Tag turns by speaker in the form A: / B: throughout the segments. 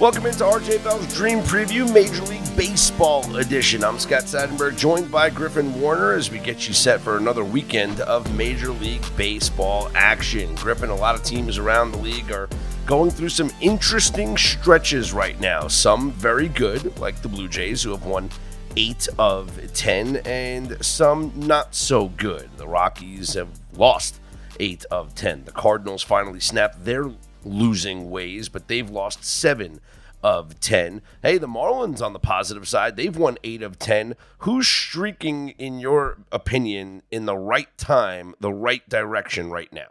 A: Welcome into RJ Bell's Dream Preview Major League Baseball edition. I'm Scott Seidenberg, joined by Griffin Warner as we get you set for another weekend of Major League Baseball action. Griffin, a lot of teams around the league are going through some interesting stretches right now. Some very good, like the Blue Jays, who have won eight of 10, and some not so good. The Rockies have lost eight of 10. The Cardinals finally snapped their losing ways, but they've lost seven of 10. Hey, the Marlins on the positive side, they've won 8 of 10. Who's streaking, in your opinion, in the right time, the right direction right now?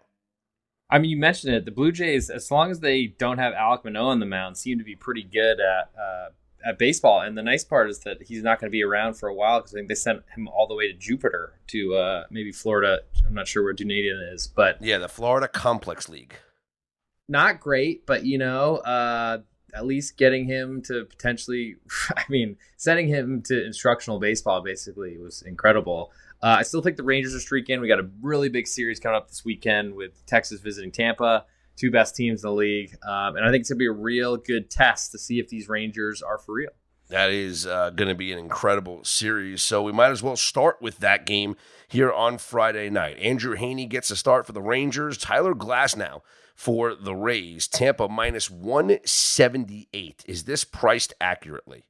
B: I mean, you mentioned it. The Blue Jays, as long as they don't have Alek Manoah on the mound, seem to be pretty good at uh, at baseball. And the nice part is that he's not going to be around for a while because I think they sent him all the way to Jupiter to uh, maybe Florida. I'm not sure where Dunedin is, but
A: yeah, the Florida Complex League.
B: Not great, but you know, uh, at least getting him to potentially, I mean, sending him to instructional baseball basically was incredible. Uh, I still think the Rangers are streaking. We got a really big series coming up this weekend with Texas visiting Tampa, two best teams in the league. Um, and I think it's going to be a real good test to see if these Rangers are for real.
A: That is uh, going to be an incredible series. So we might as well start with that game here on Friday night. Andrew Heaney gets a start for the Rangers. Tyler Glasnow for the Rays. Tampa minus 178. Is this priced accurately?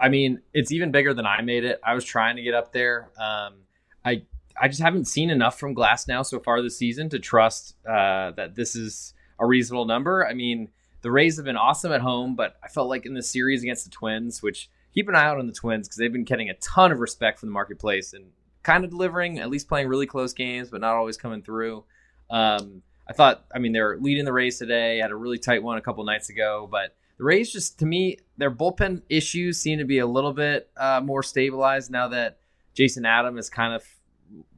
B: I mean, it's even bigger than I made it. I was trying to get up there. Um, I I just haven't seen enough from Glasnow so far this season to trust uh, that this is a reasonable number. I mean, the Rays have been awesome at home, but I felt like in the series against the Twins, which keep an eye out on the Twins because they've been getting a ton of respect from the marketplace and kind of delivering, at least playing really close games, but not always coming through. Um, I thought, I mean, they're leading the race today, had a really tight one a couple nights ago, but the Rays just, to me, their bullpen issues seem to be a little bit uh, more stabilized now that Jason Adam has kind of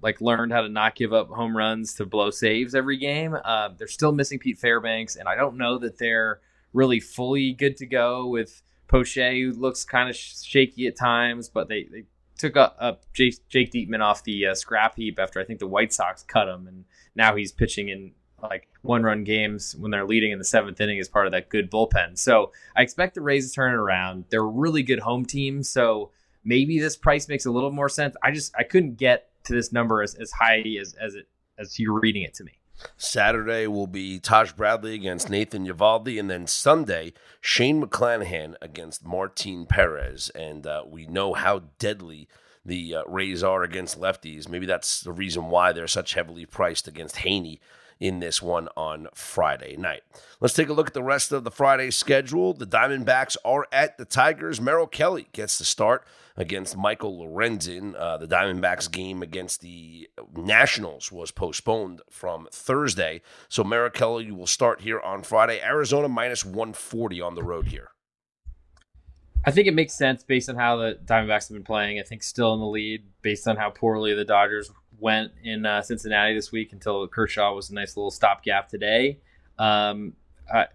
B: like learned how to not give up home runs to blow saves every game. Uh, they're still missing Pete Fairbanks, and I don't know that they're really fully good to go with Poche, who looks kind of shaky at times, but they, they took up, Jake, Jake Diekman off the uh, scrap heap after I think the White Sox cut him, and now he's pitching in like one run games when they're leading in the seventh inning as part of that good bullpen. So I expect the Rays to turn it around. They're a really good home team, so maybe this price makes a little more sense. I just I couldn't get to this number as, as high as as it as you're reading it to me.
A: Saturday will be Taj Bradley against Nathan Eovaldi, and then Sunday Shane McClanahan against Martin Perez, and uh, we know how deadly the uh, Rays are against lefties. Maybe that's the reason why they're such heavily priced against Heaney in this one on Friday night. Let's take a look at the rest of the Friday schedule. The Diamondbacks are at the Tigers. Merrill Kelly gets the start against Michael Lorenzen. Uh, the Diamondbacks game against the Nationals was postponed from Thursday. So Merrill Kelly will start here on Friday. Arizona minus 140 on the road here.
B: I think it makes sense based on how the Diamondbacks have been playing. I think still in the lead based on how poorly the Dodgers went in uh, Cincinnati this week until Kershaw was a nice little stopgap today. Um, uh,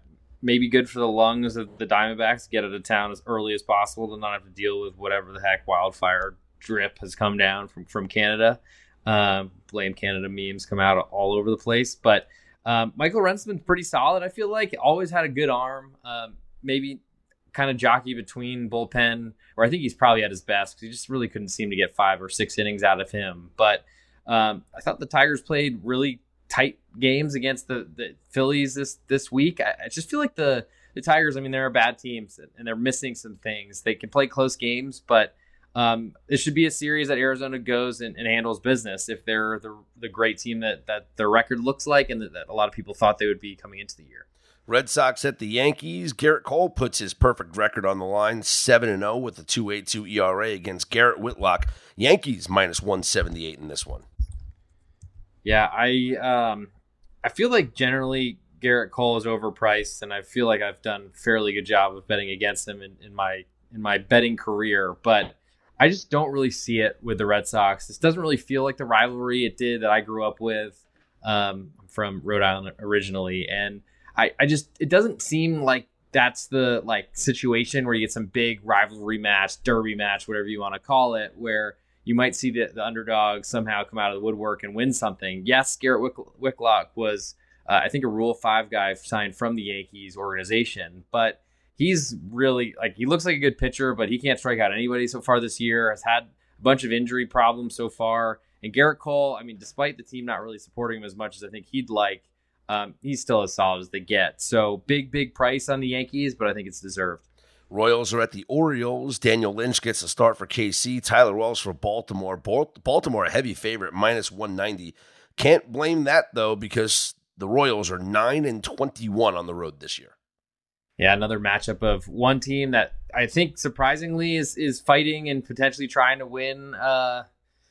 B: maybe good for the lungs of the Diamondbacks to get out of town as early as possible to not have to deal with whatever the heck wildfire drip has come down from from Canada. Um, blame Canada memes come out all over the place, but um, Michael Lorenzen's been pretty solid. I feel like always had a good arm. Um, maybe kind of jockey between bullpen, or I think he's probably at his best because he just really couldn't seem to get five or six innings out of him. But um, I thought the Tigers played really tight games against the, the Phillies this this week. I, I, just feel like the the Tigers. I mean, they're a bad team and they're missing some things. They can play close games, but um, it should be a series that Arizona goes and, and, handles business if they're the the great team that that their record looks like and that, that a lot of people thought they would be coming into the year.
A: Red Sox at the Yankees. Gerrit Cole puts his perfect record on the line, 7 0 with a 2.82 ERA against Garrett Whitlock. Yankees minus 178 in this one.
B: Yeah, I um, I feel like generally Gerrit Cole is overpriced, and I feel like I've done fairly good job of betting against him in, in my in my betting career, but I just don't really see it with the Red Sox. This doesn't really feel like the rivalry it did that I grew up with um, from Rhode Island originally, and I, I just it doesn't seem like that's the like situation where you get some big rivalry match, derby match, whatever you want to call it, where you might see the, the underdog somehow come out of the woodwork and win something. Yes, Garrett Wick, Whitlock was, uh, I think, a Rule Five guy signed from the Yankees organization, but he's really like he looks like a good pitcher, but he can't strike out anybody so far this year. Has had a bunch of injury problems so far. And Gerrit Cole, I mean, despite the team not really supporting him as much as I think he'd like, um, he's still as solid as they get. So big, big price on the Yankees, but I think it's deserved.
A: Royals are at the Orioles. Daniel Lynch gets a start for KC. Tyler Wells for Baltimore. Baltimore a heavy favorite, minus 190. Can't blame that though because the Royals are 9 and 21 on the road this year.
B: Yeah, another matchup of one team that I think surprisingly is is fighting and potentially trying to win uh,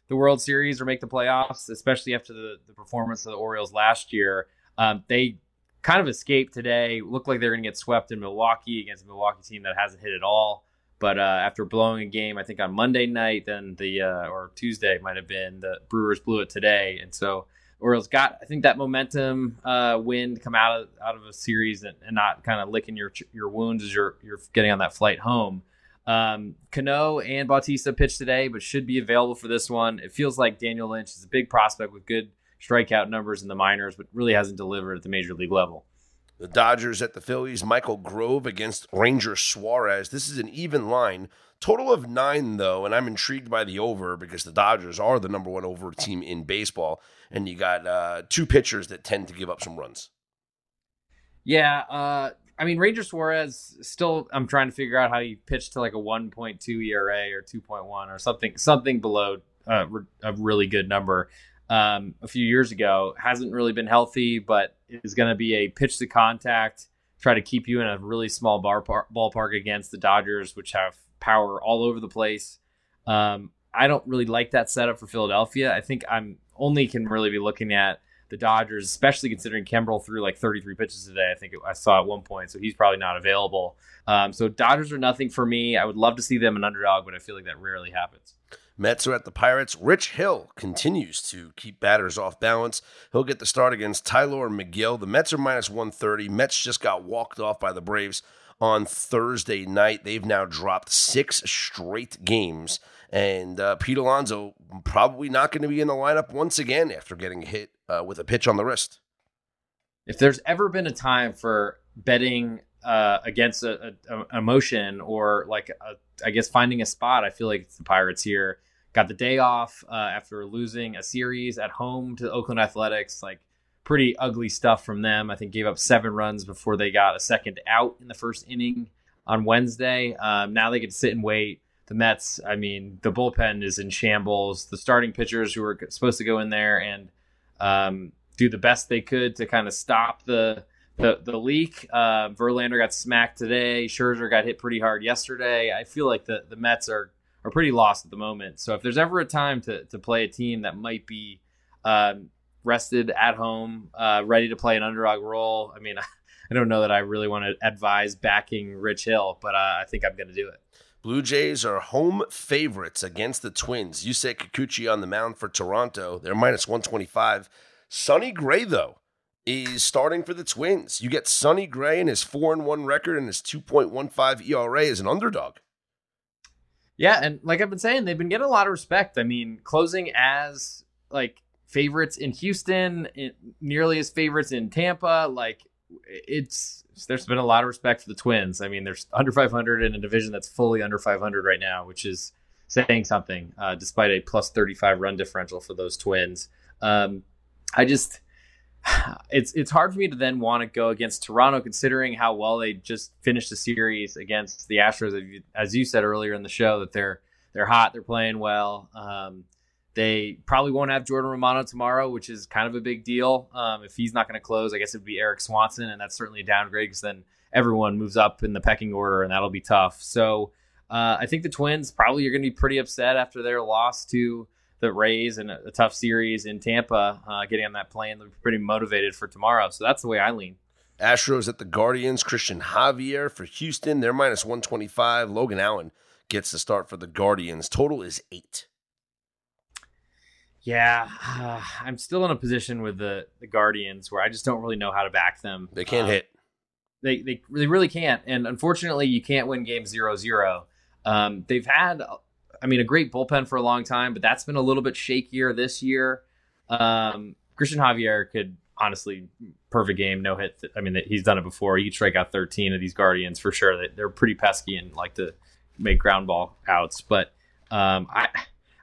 B: the World Series or make the playoffs, especially after the, the performance of the Orioles last year. Um, they kind of escaped today. Looked like they're going to get swept in Milwaukee against a Milwaukee team that hasn't hit at all. But uh, after blowing a game, I think on Monday night, then the uh, or Tuesday might have been the Brewers blew it today, and so Orioles got I think that momentum uh, win to come out of out of a series and, and not kind of licking your your wounds as you're you're getting on that flight home. Um, Cano and Bautista pitched today, but should be available for this one. It feels like Daniel Lynch is a big prospect with good strikeout numbers in the minors, but really hasn't delivered at the major league level.
A: The Dodgers at the Phillies. Michael Grove against Ranger Suarez. This is an even line. Total of nine, though, and I'm intrigued by the over because the Dodgers are the number one over team in baseball, and you got uh, two pitchers that tend to give up some runs.
B: Yeah, uh, I mean Ranger Suarez. Still, I'm trying to figure out how you pitch to like a 1.2 ERA or 2.1 or something, something below uh, a really good number um, a few years ago. Hasn't really been healthy, but is going to be a pitch to contact, try to keep you in a really small bar par- ballpark against the Dodgers, which have power all over the place. Um, I don't really like that setup for Philadelphia. I think I'm only can really be looking at the Dodgers, especially considering Kimbrel threw like 33 pitches today. I think it, I saw at one point, so he's probably not available. Um, so Dodgers are nothing for me. I would love to see them an underdog, but I feel like that rarely happens.
A: Mets are at the Pirates. Rich Hill continues to keep batters off balance. He'll get the start against Tylor Megill. The Mets are minus 130. Mets just got walked off by the Braves on Thursday night. They've now dropped six straight games. And uh, Pete Alonso probably not going to be in the lineup once again after getting hit uh, with a pitch on the wrist.
B: If there's ever been a time for betting uh, against a, a, a, emotion or like a, I guess finding a spot, I feel like it's the Pirates here got the day off uh, after losing a series at home to the Oakland Athletics. Like pretty ugly stuff from them. I think gave up seven runs before they got a second out in the first inning on Wednesday. Um, now they get to sit and wait. The Mets, I mean, the bullpen is in shambles. The starting pitchers who were supposed to go in there and um, do the best they could to kind of stop the the, the leak. Uh, Verlander got smacked today. Scherzer got hit pretty hard yesterday. I feel like the, the Mets are are pretty lost at the moment. So if there's ever a time to to play a team that might be um, rested at home, uh, ready to play an underdog role, I mean, I don't know that I really want to advise backing Rich Hill, but uh, I think I'm going to do it.
A: Blue Jays are home favorites against the Twins. Yusei Kikuchi on the mound for Toronto. They're minus 125. Sonny Gray, though, is starting for the Twins. You get Sonny Gray and his 4 and 1 record and his 2.15 ERA as an underdog.
B: Yeah, and like I've been saying, they've been getting a lot of respect. I mean, closing as like favorites in Houston, in, nearly as favorites in Tampa. Like it's there's been a lot of respect for the Twins. I mean, there's under 500 in a division that's fully under 500 right now, which is saying something, uh, despite a plus 35 run differential for those Twins. Um, I just it's it's hard for me to then want to go against Toronto, considering how well they just finished the series against the Astros. As you said earlier in the show, that they're they're hot, they're playing well. Um, they probably won't have Jordan Romano tomorrow, which is kind of a big deal. Um, if he's not going to close, I guess it would be Erik Swanson, and that's certainly a downgrade because then everyone moves up in the pecking order, and that'll be tough. So uh, I think the Twins probably are going to be pretty upset after their loss to the Rays and a, a tough series in Tampa, uh, getting on that plane, they're pretty motivated for tomorrow. So that's the way I lean.
A: Astros at the Guardians. Cristian Javier for Houston. They're minus 125. Logan Allen gets the start for the Guardians. Total is eight.
B: Yeah, uh, I'm still in a position with the, the Guardians where I just don't really know how to back them.
A: They can't uh, hit.
B: They, they, they really can't. And unfortunately, you can't win game 0 0. Um, they've had I mean, a great bullpen for a long time, but that's been a little bit shakier this year. Um, Cristian Javier could honestly, perfect game, no hit. I mean, he's done it before. He strike out 13 of these Guardians for sure. They're pretty pesky and like to make ground ball outs. But um, I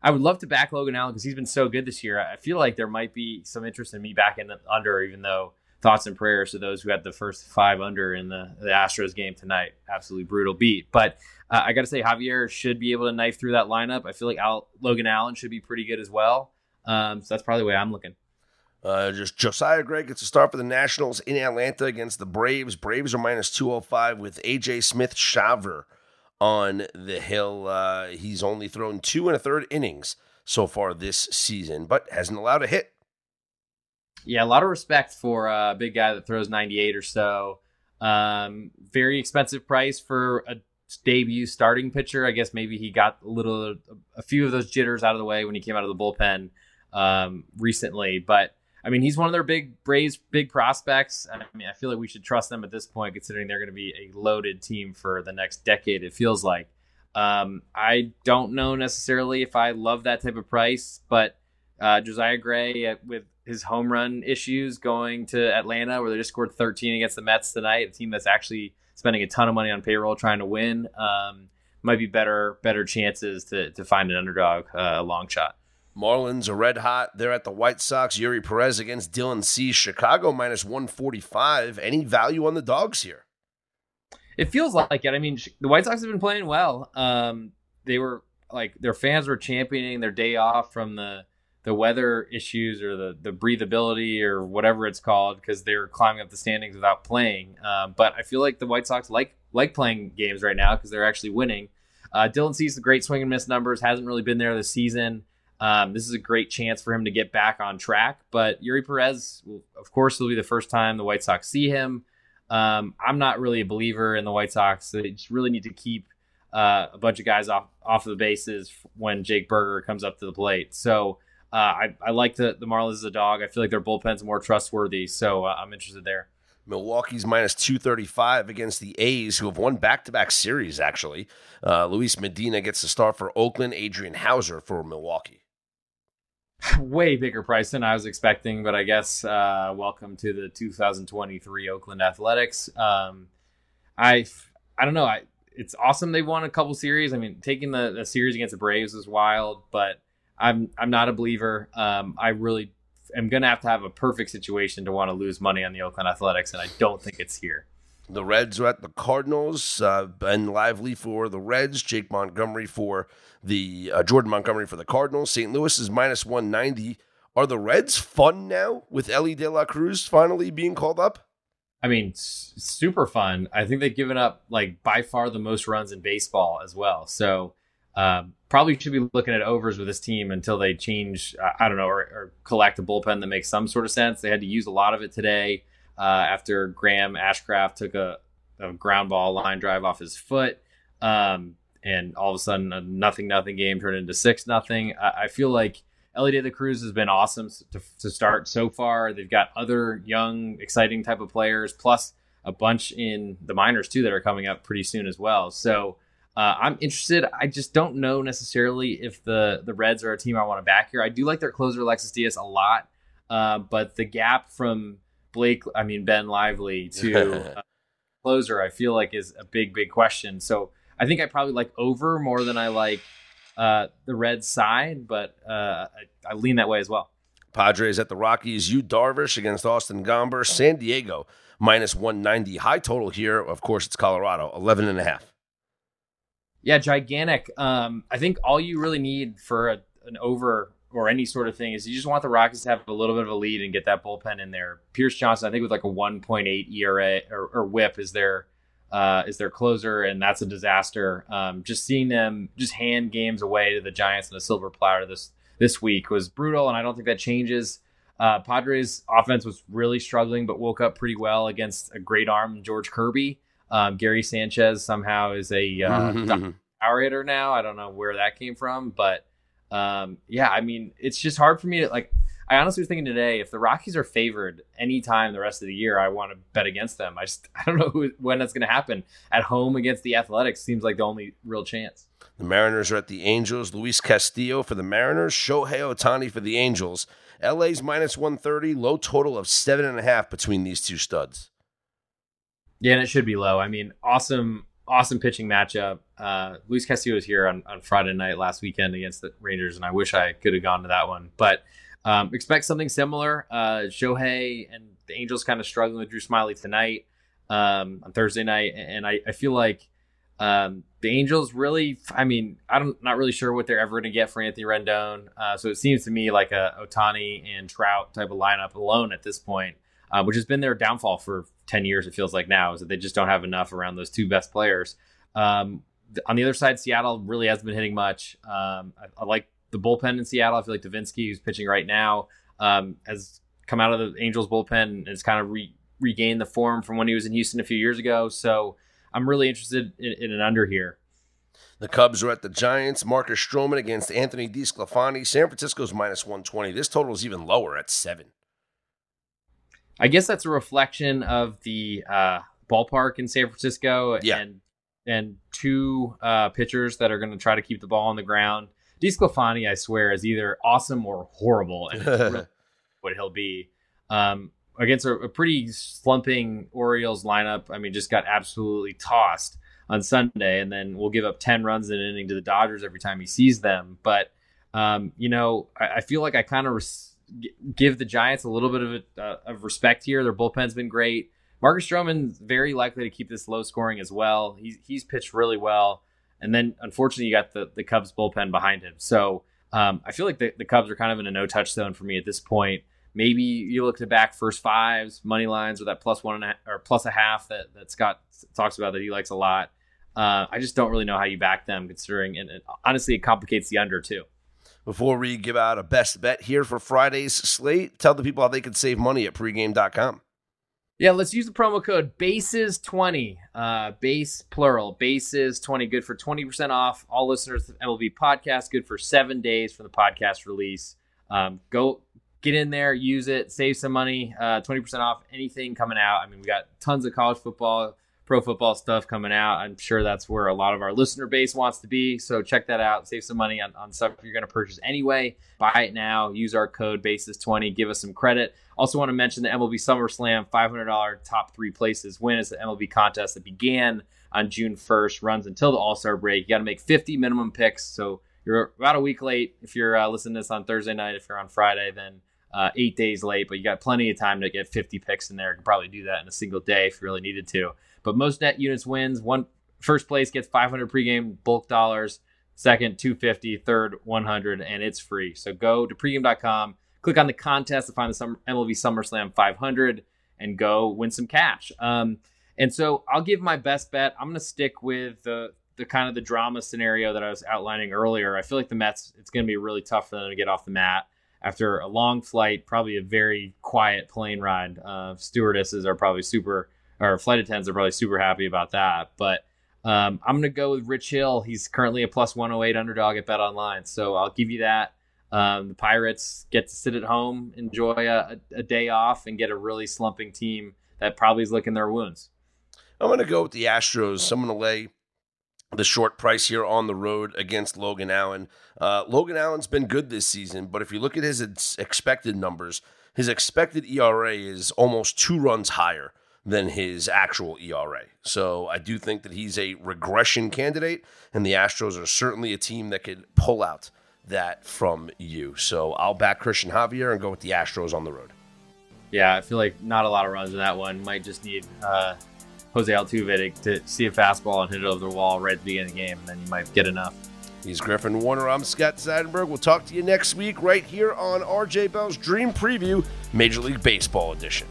B: I would love to back Logan Allen because he's been so good this year. I feel like there might be some interest in me back in under, even though thoughts and prayers to those who had the first five under in the, the Astros game tonight. Absolutely brutal beat. But uh, I got to say, Javier should be able to knife through that lineup. I feel like Al- Logan Allen should be pretty good as well. Um, so that's probably the way I'm looking.
A: Uh, just Josiah Gray gets a start for the Nationals in Atlanta against the Braves. Braves are minus 205 with AJ Smith Shawver on the hill. Uh, he's only thrown two and a third innings so far this season, but hasn't allowed a hit.
B: Yeah, a lot of respect for a big guy that throws 98 or so. Um, very expensive price for a debut starting pitcher. I guess maybe he got a little, a few of those jitters out of the way when he came out of the bullpen um, recently, but I mean, he's one of their big Braves big prospects. I mean, I feel like we should trust them at this point, considering they're going to be a loaded team for the next decade. It feels like. Um, I don't know necessarily if I love that type of price, but uh, Josiah Gray uh, with his home run issues going to Atlanta, where they just scored 13 against the Mets tonight, a team that's actually spending a ton of money on payroll trying to win, um, might be better better chances to to find an underdog uh, a long shot.
A: Marlins are red hot. They're at the White Sox. Eury Perez against Dylan Cease Chicago minus 145. Any value on the dogs here?
B: It feels like it. I mean, the White Sox have been playing well. Um, they were like their fans were championing their day off from the the weather issues or the the breathability or whatever it's called because they're climbing up the standings without playing. Um, but I feel like the White Sox like like playing games right now because they're actually winning. Uh, Dylan Cease the great swing and miss numbers hasn't really been there this season. Um, this is a great chance for him to get back on track. But Eury Perez, of course, will be the first time the White Sox see him. Um, I'm not really a believer in the White Sox. They just really need to keep uh, a bunch of guys off off of the bases when Jake Burger comes up to the plate. So uh, I, I like the, the Marlins as a dog. I feel like their bullpen's more trustworthy. So uh, I'm interested there.
A: Milwaukee's minus 235 against the A's, who have won back to back series, actually. Uh, Luis Medina gets the start for Oakland, Adrian Houser for Milwaukee.
B: way bigger price than I was expecting, but I guess uh, welcome to the 2023 Oakland Athletics. Um, I I don't know. I it's awesome they won a couple series. I mean, taking the, the series against the Braves was wild, but I'm I'm not a believer. Um, I really am gonna have to have a perfect situation to want to lose money on the Oakland Athletics, and I don't think it's here.
A: The Reds are at the Cardinals. Uh, ben Lively for the Reds. Jake Montgomery for the uh, Jordan Montgomery for the Cardinals. St. Louis is minus 190. Are the Reds fun now with Elly De La Cruz finally being called up?
B: I mean, s- super fun. I think they've given up like by far the most runs in baseball as well. So um, probably should be looking at overs with this team until they change. Uh, I don't know, or, or, collect a bullpen that makes some sort of sense. They had to use a lot of it today uh, after Graham Ashcraft took a, a, ground ball line drive off his foot. Um, and all of a sudden a nothing nothing game turned into six nothing. I, I feel like Elly De La Cruz has been awesome to, to start so far. They've got other young, exciting type of players, plus a bunch in the minors too that are coming up pretty soon as well. So uh, I'm interested. I just don't know necessarily if the the Reds are a team I want to back here. I do like their closer Alexis Diaz a lot, uh, but the gap from Blake, I mean Ben Lively to uh, closer, I feel like is a big big question. So I think I probably like over more than I like uh, the red side, but uh, I, I, lean that way as well.
A: Padres at the Rockies. Yu Darvish against Austin Gomber. San Diego minus 190. High total here. Of course, it's Colorado, 11 and a half.
B: Yeah, gigantic. Um, I think all you really need for a, an over or any sort of thing is you just want the Rockies to have a little bit of a lead and get that bullpen in there. Pierce Johnson, I think, with like a 1.8 ERA or, or WHIP is their uh, is their closer, and that's a disaster. Um, just seeing them just hand games away to the Giants in a silver platter this this week was brutal, and I don't think that changes. Uh, Padres offense was really struggling, but woke up pretty well against a great arm George Kirby. Um, Gary Sanchez somehow is a uh, power hitter now. I don't know where that came from, but um, yeah, I mean, it's just hard for me to like. I honestly was thinking today, if the Rockies are favored anytime the rest of the year, I want to bet against them. I just I don't know who, when that's going to happen. At home against the Athletics seems like the only real chance.
A: The Mariners are at the Angels. Luis Castillo for the Mariners. Shohei Ohtani for the Angels. LA's minus 130, low total of seven and a half between these two studs.
B: Yeah, and it should be low. I mean, awesome, awesome pitching matchup. Uh, Luis Castillo was here on, on Friday night last weekend against the Rangers, and I wish I could have gone to that one. But um, expect something similar. Uh, Shohei and the Angels kind of struggling with Drew Smyly tonight um, on Thursday night, and I, I feel like um, the Angels really, I mean, I'm not really sure what they're ever going to get for Anthony Rendon. Uh, so it seems to me like a Ohtani and Trout type of lineup alone at this point, uh, which has been their downfall for 10 years, it feels like now, is that they just don't have enough around those two best players. Um, on the other side, Seattle really hasn't been hitting much. Um, I, I, like the bullpen in Seattle. I feel like Devenski, who's pitching right now, um, has come out of the Angels bullpen and has kind of re- regained the form from when he was in Houston a few years ago. So I'm really interested in, in an under here.
A: The Cubs are at the Giants. Marcus Stroman against Anthony DeSclafani. San Francisco's minus 120. This total is even lower at seven.
B: I guess that's a reflection of the uh, ballpark in San Francisco
A: yeah.
B: and and two uh, pitchers that are going to try to keep the ball on the ground. DeSclafani, I swear, is either awesome or horrible, and really what he'll be. Um, against a, a, pretty slumping Orioles lineup, I mean, just got absolutely tossed on Sunday, and then we'll give up ten runs in an inning to the Dodgers every time he sees them. But um, you know, I, I, feel like I kind of res- give the Giants a little bit of a, uh, of respect here. Their bullpen's been great. Marcus Stroman's very likely to keep this low scoring as well. He's he's pitched really well, and then unfortunately you got the the Cubs bullpen behind him. So um, I feel like the, the Cubs are kind of in a no touch zone for me at this point. Maybe you look to back first fives, money lines, or that plus one and a, or plus a half that that Scott talks about that he likes a lot. Uh, I just don't really know how you back them, considering, and, and honestly, it complicates the under too.
A: Before we give out a best bet here for Friday's slate, tell the people how they can save money at pregame.com.
B: Yeah, let's use the promo code BASES20. Uh, base plural, BASES20. Good for 20% off. All listeners of MLB podcast, good for seven days from the podcast release. Um, go get in there, use it, save some money. Uh, 20% off anything coming out. I mean, we got tons of college football, pro football stuff coming out. I'm sure that's where a lot of our listener base wants to be. So check that out. Save some money on, on stuff you're going to purchase anyway. Buy it now. Use our code BASES20. Give us some credit. Also, want to mention the MLB SummerSlam $500 top three places win is the MLB contest that began on June 1st, runs until the All Star break. You got to make 50 minimum picks. So you're about a week late if you're uh, listening to this on Thursday night. If you're on Friday, then uh, eight days late, but you got plenty of time to get 50 picks in there. You can probably do that in a single day if you really needed to. But most net units wins. One first place gets 500 pregame bulk dollars. Second, 250. Third, 100, and it's free. So go to pregame.com click on the contest to find the Summer, MLB SummerSlam 500 and go win some cash. Um, and so I'll give my best bet. I'm going to stick with the the kind of the drama scenario that I was outlining earlier. I feel like the Mets, it's going to be really tough for them to get off the mat after a long flight, probably a very quiet plane ride. Uh, stewardesses are probably super, or flight attendants are probably super happy about that. But um, I'm going to go with Rich Hill. He's currently a plus 108 underdog at Bet Online. So I'll give you that. Um, the Pirates get to sit at home, enjoy a, a, day off, and get a really slumping team that probably is licking their wounds.
A: I'm going to go with the Astros. I'm going to lay the short price here on the road against Logan Allen. Uh, Logan Allen's been good this season, but if you look at his expected numbers, his expected ERA is almost two runs higher than his actual ERA. So I do think that he's a regression candidate, and the Astros are certainly a team that could pull out that from you. So I'll back Cristian Javier and go with the Astros on the road.
B: Yeah, I feel like not a lot of runs in that one. Might just need uh, Jose Altuve to, to see a fastball and hit it over the wall right at the beginning of the game, and then you might get enough.
A: He's Griffin Warner. I'm Scott Seidenberg. We'll talk to you next week right here on RJ Bell's Dream Preview Major League Baseball Edition.